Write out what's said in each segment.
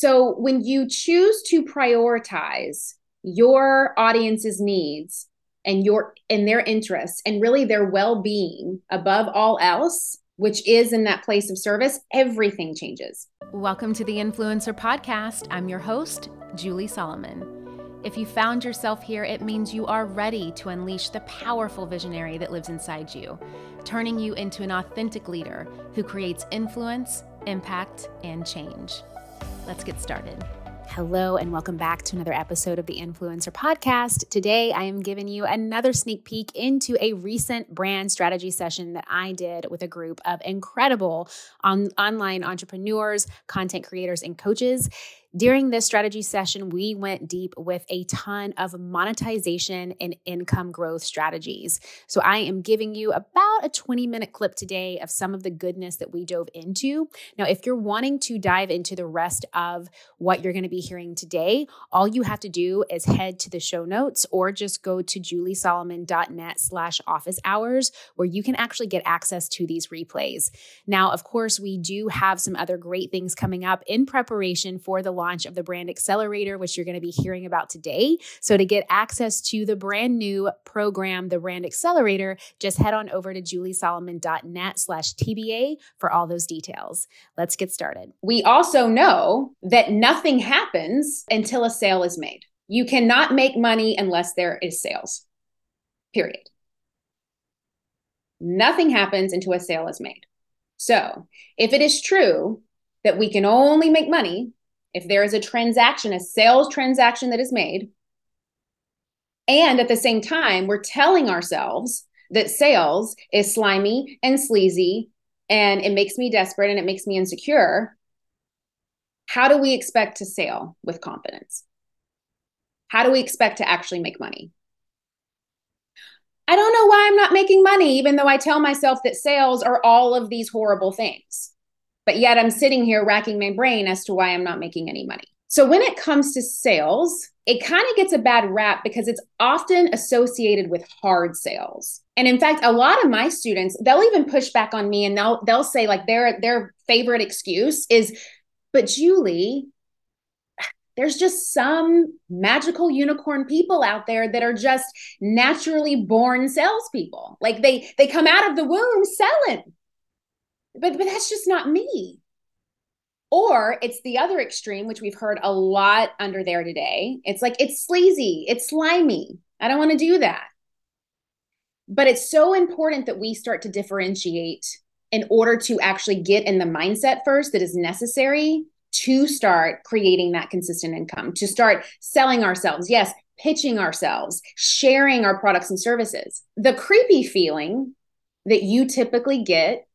So when you choose to prioritize your audience's needs and your and their interests and really their well-being above all else, which is in that place of service, everything changes. Welcome to the Influencer Podcast. I'm your host, Julie Solomon. If you found yourself here, it means you are ready to unleash the powerful visionary that lives inside you, turning you into an authentic leader who creates influence, impact, and change. Let's get started. Hello, and welcome back to another episode of the Influencer Podcast. Today, I am giving you another sneak peek into a recent brand strategy session that I did with a group of incredible on- online entrepreneurs, content creators, and coaches. During this strategy session, we went deep with a ton of monetization and income growth strategies. So, I am giving you about a 20 minute clip today of some of the goodness that we dove into. Now, if you're wanting to dive into the rest of what you're going to be hearing today, all you have to do is head to the show notes or just go to juliesolomon.net slash office hours where you can actually get access to these replays. Now, of course, we do have some other great things coming up in preparation for the launch of the Brand Accelerator, which you're going to be hearing about today. So, to get access to the brand new program, the Brand Accelerator, just head on over to juliesolomon.net slash TBA for all those details. Let's get started. We also know that nothing happens until a sale is made. You cannot make money unless there is sales, period. Nothing happens until a sale is made. So, if it is true that we can only make money if there is a transaction, a sales transaction that is made, and at the same time, we're telling ourselves that sales is slimy and sleazy and it makes me desperate and it makes me insecure. How do we expect to sell with confidence? How do we expect to actually make money? I don't know why I'm not making money, even though I tell myself that sales are all of these horrible things. But yet I'm sitting here racking my brain as to why I'm not making any money. So when it comes to sales, it kind of gets a bad rap because it's often associated with hard sales. And in fact, a lot of my students, they'll even push back on me and they'll they'll say like their their favorite excuse is, "But Julie, there's just some magical unicorn people out there that are just naturally born salespeople. Like they they come out of the womb selling but but that's just not me. Or it's the other extreme which we've heard a lot under there today. It's like it's sleazy it's slimy. I don't want to do that. But it's so important that we start to differentiate in order to actually get in the mindset first that is necessary to start creating that consistent income to start selling ourselves yes pitching ourselves sharing our products and services. The creepy feeling that you typically get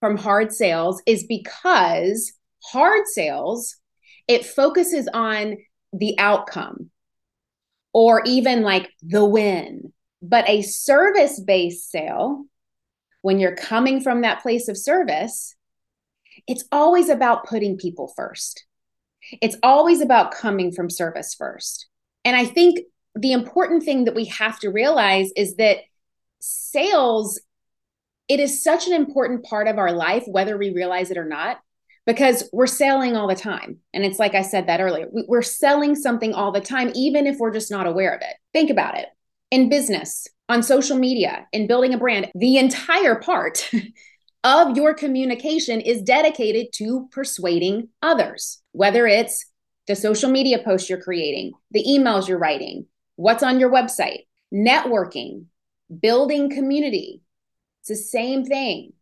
from hard sales is because hard sales it focuses on the outcome or even like the win. But a service based sale when you're coming from that place of service it's always about putting people first. It's always about coming from service first. And i think the important thing that we have to realize is that sales it is such an important part of our life, whether we realize it or not, because we're selling all the time. And it's like I said that earlier, we're selling something all the time, even if we're just not aware of it. Think about it in business, on social media, in building a brand, the entire part of your communication is dedicated to persuading others, whether it's the social media posts you're creating, the emails you're writing, what's on your website, networking, building community, it's the same thing.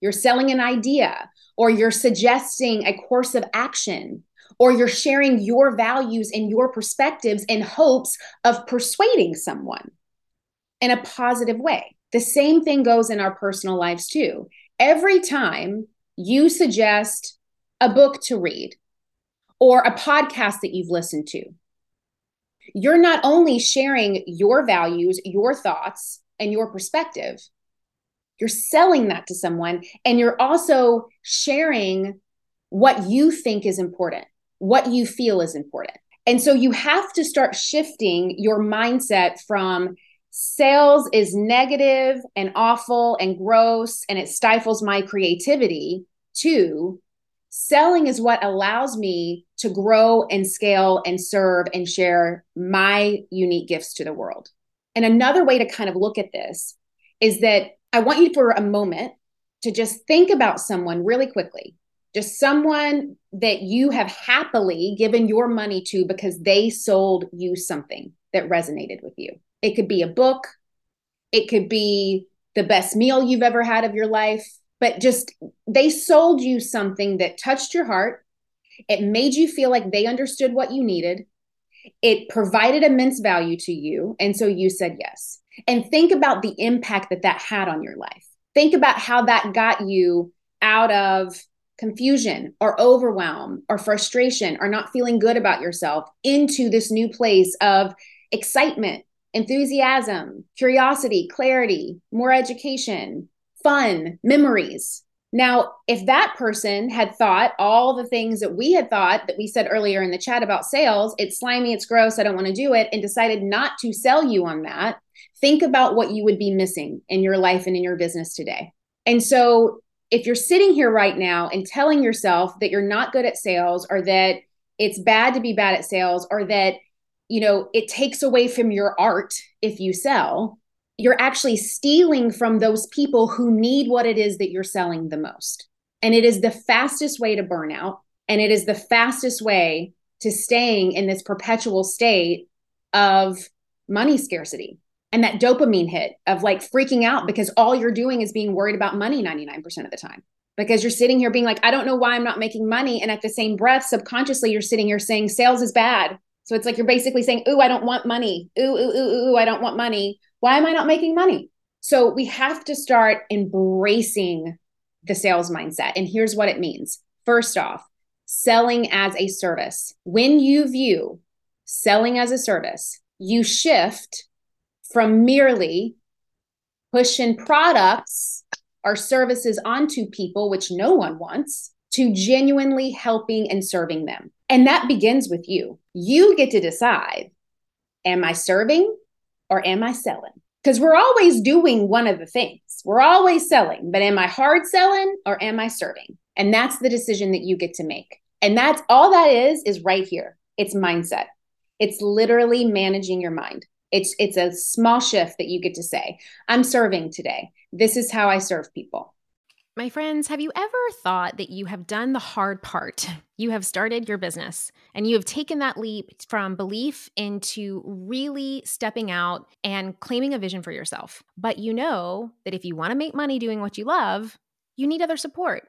You're selling an idea, or you're suggesting a course of action, or you're sharing your values and your perspectives in hopes of persuading someone in a positive way. The same thing goes in our personal lives too. Every time you suggest a book to read or a podcast that you've listened to, you're not only sharing your values, your thoughts, and your perspective, you're selling that to someone and you're also sharing what you think is important, what you feel is important. And so you have to start shifting your mindset from sales is negative and awful and gross and it stifles my creativity to selling is what allows me to grow and scale and serve and share my unique gifts to the world. And another way to kind of look at this is that I want you for a moment to just think about someone really quickly, just someone that you have happily given your money to because they sold you something that resonated with you. It could be a book, it could be the best meal you've ever had of your life, but just they sold you something that touched your heart. It made you feel like they understood what you needed. It provided immense value to you. And so you said yes. And think about the impact that that had on your life. Think about how that got you out of confusion or overwhelm or frustration or not feeling good about yourself into this new place of excitement, enthusiasm, curiosity, clarity, more education, fun, memories. Now, if that person had thought all the things that we had thought that we said earlier in the chat about sales, it's slimy, it's gross, I don't want to do it, and decided not to sell you on that, think about what you would be missing in your life and in your business today. And so, if you're sitting here right now and telling yourself that you're not good at sales or that it's bad to be bad at sales or that you know it takes away from your art if you sell you're actually stealing from those people who need what it is that you're selling the most. And it is the fastest way to burnout. And it is the fastest way to staying in this perpetual state of money scarcity and that dopamine hit of like freaking out because all you're doing is being worried about money 99% of the time. Because you're sitting here being like, I don't know why I'm not making money. And at the same breath, subconsciously, you're sitting here saying sales is bad. So it's like you're basically saying, Ooh, I don't want money. Ooh, ooh, ooh, ooh, I don't want money why am I not making money? So we have to start embracing the sales mindset. And here's what it means. First off, selling as a service. When you view selling as a service, you shift from merely pushing products or services onto people, which no one wants, to genuinely helping and serving them. And that begins with you. You get to decide am I serving or am I selling? Because we're always doing one of the things. We're always selling, but am I hard selling or am I serving? And that's the decision that you get to make. And that's all that is, is right here. It's mindset. It's literally managing your mind. It's it's a small shift that you get to say, I'm serving today. This is how I serve people. My friends, have you ever thought that you have done the hard part? You have started your business and you have taken that leap from belief into really stepping out and claiming a vision for yourself. But you know that if you want to make money doing what you love, you need other support.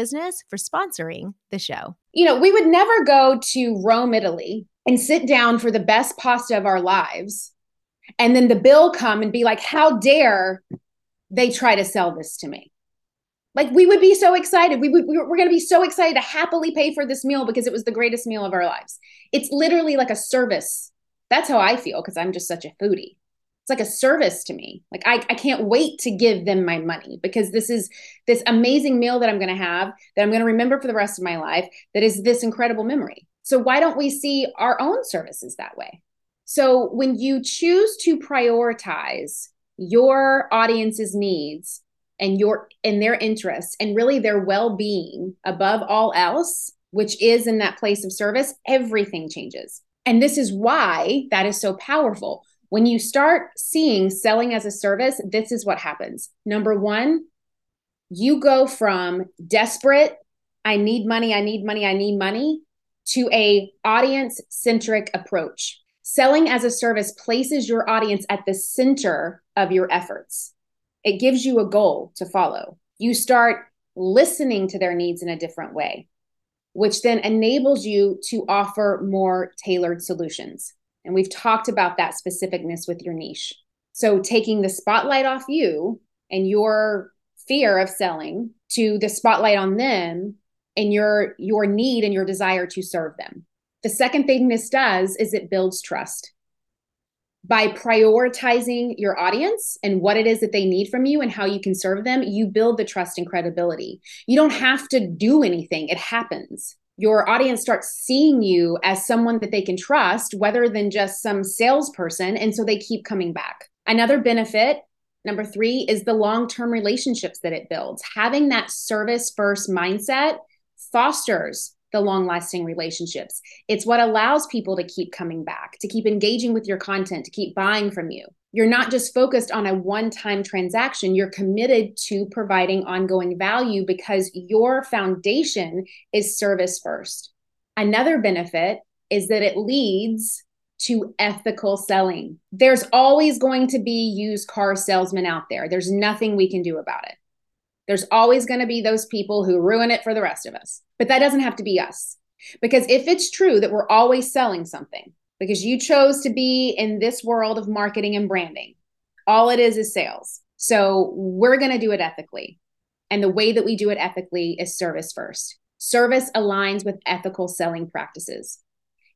Business for sponsoring the show. You know, we would never go to Rome, Italy and sit down for the best pasta of our lives and then the bill come and be like, how dare they try to sell this to me? Like we would be so excited. We would we we're going to be so excited to happily pay for this meal because it was the greatest meal of our lives. It's literally like a service. That's how I feel because I'm just such a foodie it's like a service to me. Like I, I can't wait to give them my money because this is this amazing meal that I'm going to have that I'm going to remember for the rest of my life that is this incredible memory. So why don't we see our own services that way? So when you choose to prioritize your audience's needs and your and their interests and really their well-being above all else, which is in that place of service, everything changes. And this is why that is so powerful when you start seeing selling as a service, this is what happens. Number one, you go from desperate, I need money, I need money, I need money, to a audience centric approach. Selling as a service places your audience at the center of your efforts. It gives you a goal to follow. You start listening to their needs in a different way, which then enables you to offer more tailored solutions. And we've talked about that specificness with your niche. So, taking the spotlight off you and your fear of selling to the spotlight on them and your your need and your desire to serve them. The second thing this does is it builds trust. By prioritizing your audience and what it is that they need from you and how you can serve them, you build the trust and credibility. You don't have to do anything, it happens. Your audience starts seeing you as someone that they can trust, rather than just some salesperson. And so they keep coming back. Another benefit Number three is the long term relationships that it builds. Having that service first mindset fosters the long lasting relationships. It's what allows people to keep coming back, to keep engaging with your content, to keep buying from you. You're not just focused on a one time transaction, you're committed to providing ongoing value because your foundation is service first. Another benefit is that it leads to ethical selling. There's always going to be used car salesmen out there. There's nothing we can do about it. There's always going to be those people who ruin it for the rest of us. But that doesn't have to be us. Because if it's true that we're always selling something, because you chose to be in this world of marketing and branding, all it is is sales. So we're going to do it ethically. And the way that we do it ethically is service first. Service aligns with ethical selling practices.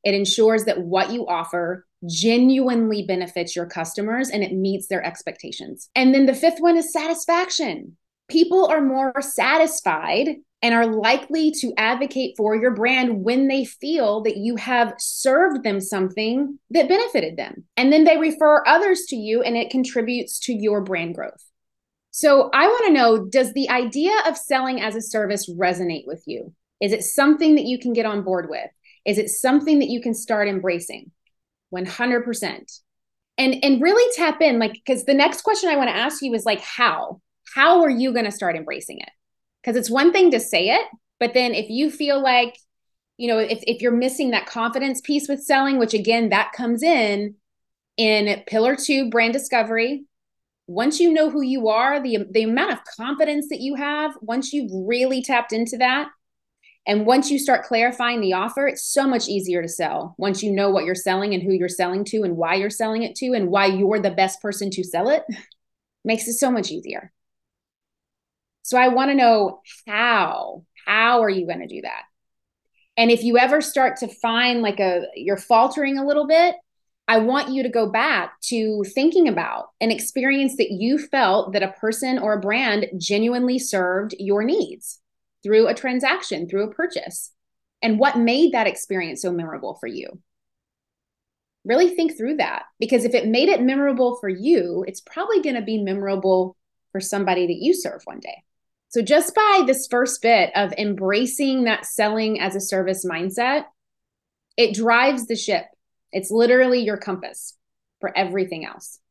It ensures that what you offer genuinely benefits your customers and it meets their expectations. And then the fifth one is satisfaction people are more satisfied and are likely to advocate for your brand when they feel that you have served them something that benefited them. And then they refer others to you and it contributes to your brand growth. So I want to know does the idea of selling as a service resonate with you? Is it something that you can get on board with? Is it something that you can start embracing? 100%. And and really tap in like cuz the next question I want to ask you is like how? How are you going to start embracing it? Because it's one thing to say it, but then if you feel like, you know, if, if you're missing that confidence piece with selling, which again, that comes in in pillar two brand discovery. Once you know who you are, the, the amount of confidence that you have, once you've really tapped into that, and once you start clarifying the offer, it's so much easier to sell. Once you know what you're selling and who you're selling to and why you're selling it to and why you're the best person to sell it, makes it so much easier. So I want to know how, how are you going to do that? And if you ever start to find like a, you're faltering a little bit, I want you to go back to thinking about an experience that you felt that a person or a brand genuinely served your needs through a transaction, through a purchase. And what made that experience so memorable for you? Really think through that because if it made it memorable for you, it's probably going to be memorable for somebody that you serve one day. So, just by this first bit of embracing that selling as a service mindset, it drives the ship. It's literally your compass for everything else.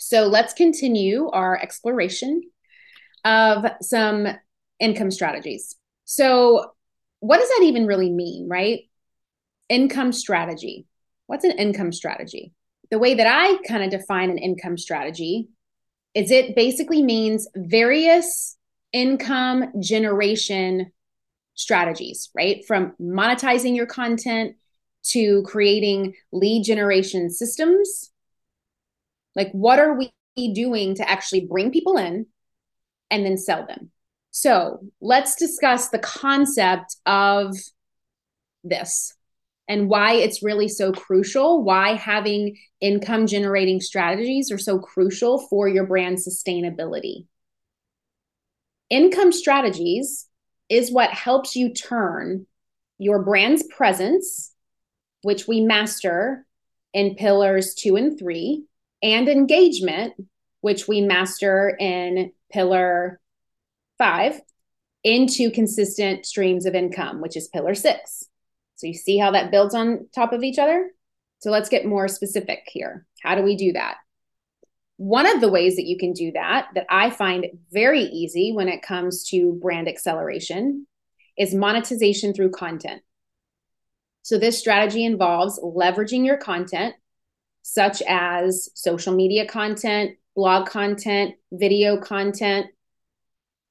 So, let's continue our exploration of some income strategies. So, what does that even really mean, right? Income strategy. What's an income strategy? The way that I kind of define an income strategy is it basically means various income generation strategies, right? From monetizing your content to creating lead generation systems. Like, what are we doing to actually bring people in and then sell them? So, let's discuss the concept of this and why it's really so crucial, why having income generating strategies are so crucial for your brand sustainability. Income strategies is what helps you turn your brand's presence, which we master in pillars two and three, and engagement, which we master in pillar five, into consistent streams of income, which is pillar six. So you see how that builds on top of each other? So let's get more specific here. How do we do that? One of the ways that you can do that, that I find very easy when it comes to brand acceleration, is monetization through content. So, this strategy involves leveraging your content such as social media content, blog content, video content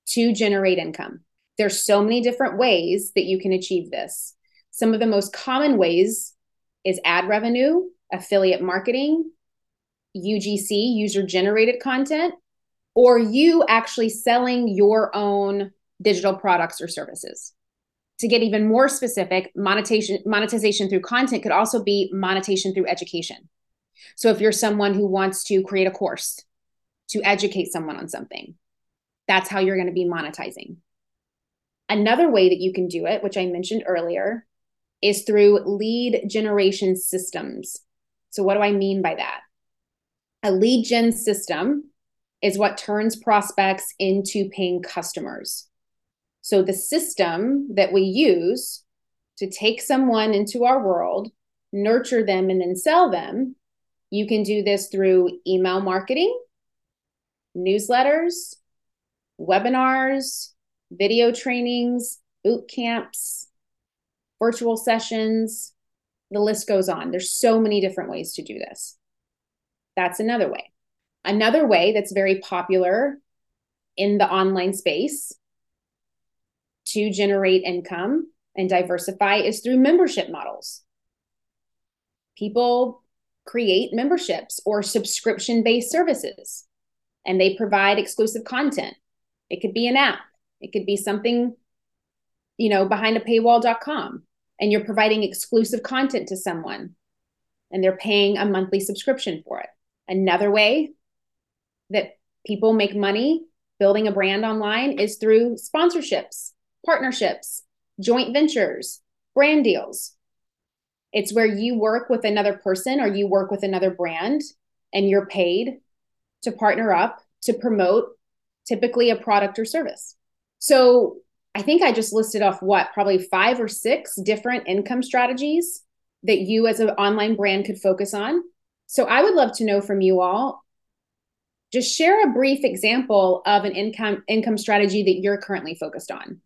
to generate income. There's so many different ways that you can achieve this. Some of the most common ways is ad revenue, affiliate marketing, UGC, user generated content, or you actually selling your own digital products or services. To get even more specific, monetization monetization through content could also be monetization through education. So if you're someone who wants to create a course to educate someone on something, that's how you're going to be monetizing. Another way that you can do it, which I mentioned earlier, is through lead generation systems. So what do I mean by that? A lead gen system is what turns prospects into paying customers. So the system that we use to take someone into our world, nurture them, and then sell them, you can do this through email marketing, newsletters, webinars, video trainings, boot camps, virtual sessions. The list goes on. There's so many different ways to do this. That's another way. Another way that's very popular in the online space to generate income and diversify is through membership models. People create memberships or subscription based services and they provide exclusive content. It could be an app, it could be something, you know, behind a paywall.com, and you're providing exclusive content to someone and they're paying a monthly subscription for it. Another way that people make money building a brand online is through sponsorships, partnerships, joint ventures, brand deals. It's where you work with another person or you work with another brand and you're paid to partner up to promote typically a product or service. So I think I just listed off what, probably five or six different income strategies that you as an online brand could focus on. So I would love to know from you all just share a brief example of an income income strategy that you're currently focused on.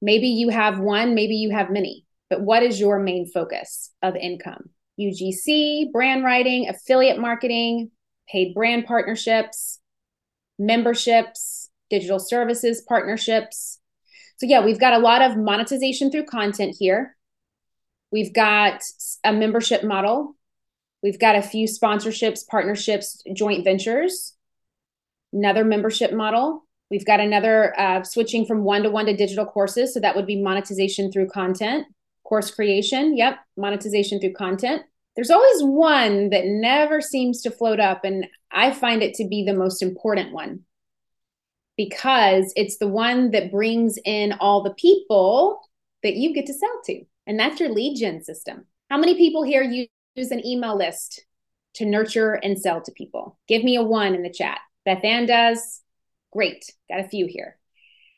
Maybe you have one, maybe you have many, but what is your main focus of income? UGC, brand writing, affiliate marketing, paid brand partnerships, memberships, digital services partnerships. So, yeah, we've got a lot of monetization through content here. We've got a membership model We've got a few sponsorships, partnerships, joint ventures, another membership model. We've got another uh, switching from one to one to digital courses. So that would be monetization through content, course creation. Yep, monetization through content. There's always one that never seems to float up. And I find it to be the most important one because it's the one that brings in all the people that you get to sell to. And that's your lead gen system. How many people here use use an email list to nurture and sell to people? Give me a one in the chat. Beth Ann does. Great. Got a few here.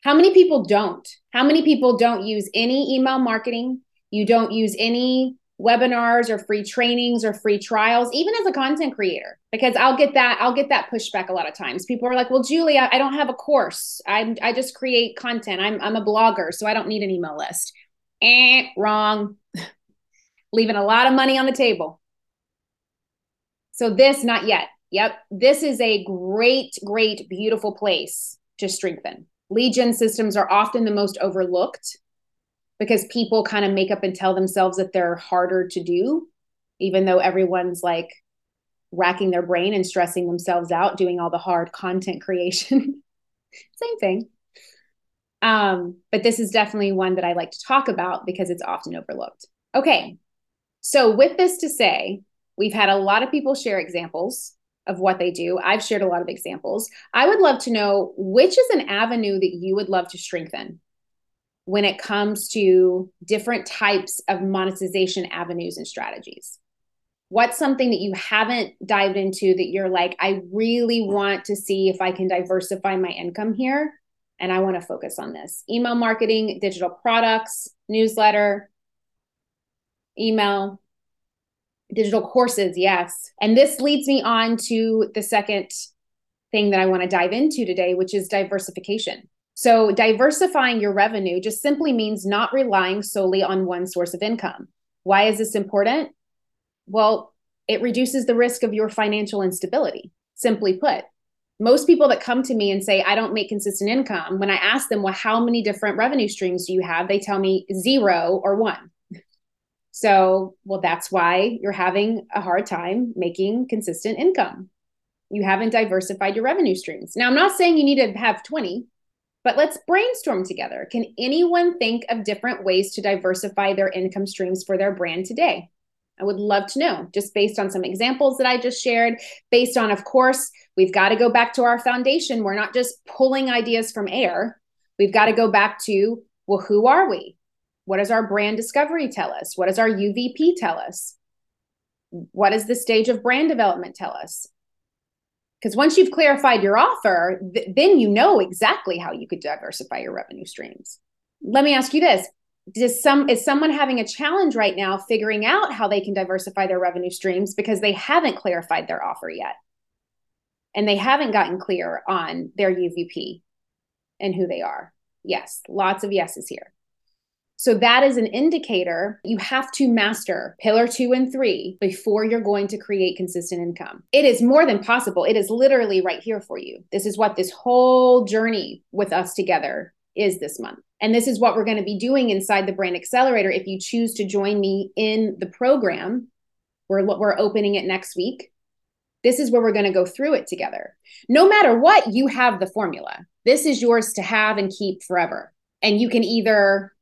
How many people don't? How many people don't use any email marketing? You don't use any webinars or free trainings or free trials, even as a content creator, because I'll get that, I'll get that pushback a lot of times. People are like, well, Julie, I don't have a course. I, I just create content. I'm, I'm a blogger, so I don't need an email list. Eh, wrong leaving a lot of money on the table. So, this, not yet. Yep. This is a great, great, beautiful place to strengthen. Gen systems are often the most overlooked because people kind of make up and tell themselves that they're harder to do, even though everyone's like racking their brain and stressing themselves out doing all the hard content creation. Same thing. Um, but this is definitely one that I like to talk about because it's often overlooked. Okay, so, with this to say, we've had a lot of people share examples of what they do. I've shared a lot of examples. I would love to know which is an avenue that you would love to strengthen when it comes to different types of monetization avenues and strategies. What's something that you haven't dived into that you're like, I really want to see if I can diversify my income here and I want to focus on this? Email marketing, digital products, newsletter, email, digital courses, yes. And this leads me on to the second thing that I want to dive into today, which is diversification. So, diversifying your revenue just simply means not relying solely on one source of income. Why is this important? Well, it reduces the risk of your financial instability. Simply put, most people that come to me and say, I don't make consistent income, when I ask them, well, how many different revenue streams do you have? They tell me zero or one. So, well, that's why you're having a hard time making consistent income. You haven't diversified your revenue streams. Now, I'm not saying you need to have 20, but let's brainstorm together. Can anyone think of different ways to diversify their income streams for their brand today? I would love to know, just based on some examples that I just shared, based on, of course, we've got to go back to our foundation. We're not just pulling ideas from air. We've got to go back to, well, who are we? What does our brand discovery tell us? What does our UVP tell us? What does the stage of brand development tell us? Because once you've clarified your offer, th- then you know exactly how you could diversify your revenue streams. Let me ask you this does some is someone having a challenge right now figuring out how they can diversify their revenue streams because they haven't clarified their offer yet and they haven't gotten clear on their UVP and who they are yes lots of yeses here so that is an indicator you have to master pillar 2 and 3 before you're going to create consistent income it is more than possible it is literally right here for you this is what this whole journey with us together is this month and this is what we're going to be doing inside the Brand Accelerator. If you choose to join me in the program, we're, we're opening it next week. This is where we're going to go through it together. No matter what, you have the formula. This is yours to have and keep forever. And you can either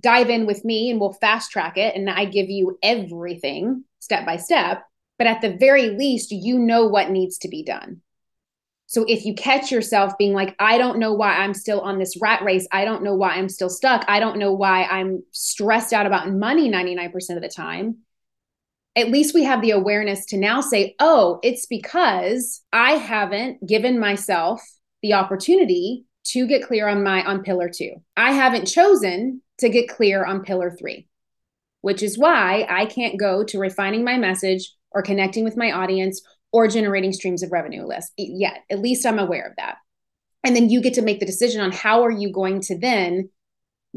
dive in with me and we'll fast track it and I give you everything step by step. But at the very least, you know what needs to be done. So if you catch yourself being like, I don't know why I'm still on this rat race, I don't know why I'm still stuck, I don't know why I'm stressed out about money 99% of the time, at least we have the awareness to now say, oh, it's because I haven't given myself the opportunity to get clear on my on pillar 2. I haven't chosen to get clear on pillar 3, which is why I can't go to refining my message or connecting with my audience or generating streams of revenue list yet. At least I'm aware of that. And then you get to make the decision on how are you going to then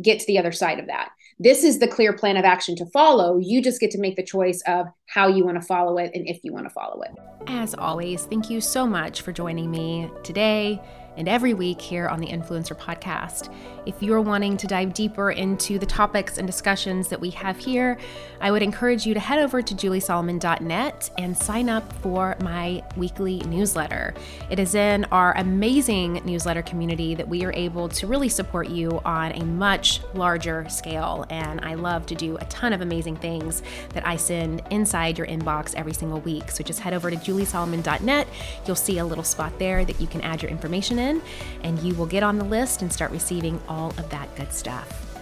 get to the other side of that. This is the clear plan of action to follow. You just get to make the choice of how you want to follow it and if you want to follow it. As always, thank you so much for joining me today and every week here on the Influencer Podcast. If you're wanting to dive deeper into the topics and discussions that we have here, I would encourage you to head over to juliesolomon.net and sign up for my weekly newsletter. It is in our amazing newsletter community that we are able to really support you on a much larger scale. And I love to do a ton of amazing things that I send inside your inbox every single week. So just head over to juliesolomon.net. You'll see a little spot there that you can add your information in, and you will get on the list and start receiving all of that good stuff.